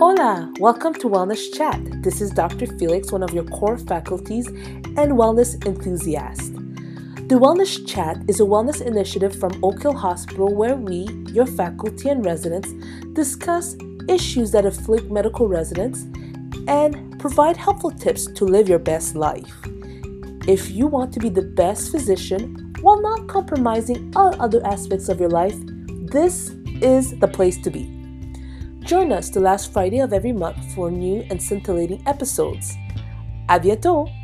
Hola, welcome to Wellness Chat. This is Dr. Felix, one of your core faculties and wellness enthusiast. The Wellness Chat is a wellness initiative from Oak Hill Hospital where we, your faculty and residents, discuss issues that afflict medical residents and provide helpful tips to live your best life. If you want to be the best physician while not compromising all other aspects of your life, this is the place to be. Join us the last Friday of every month for new and scintillating episodes. A bientôt!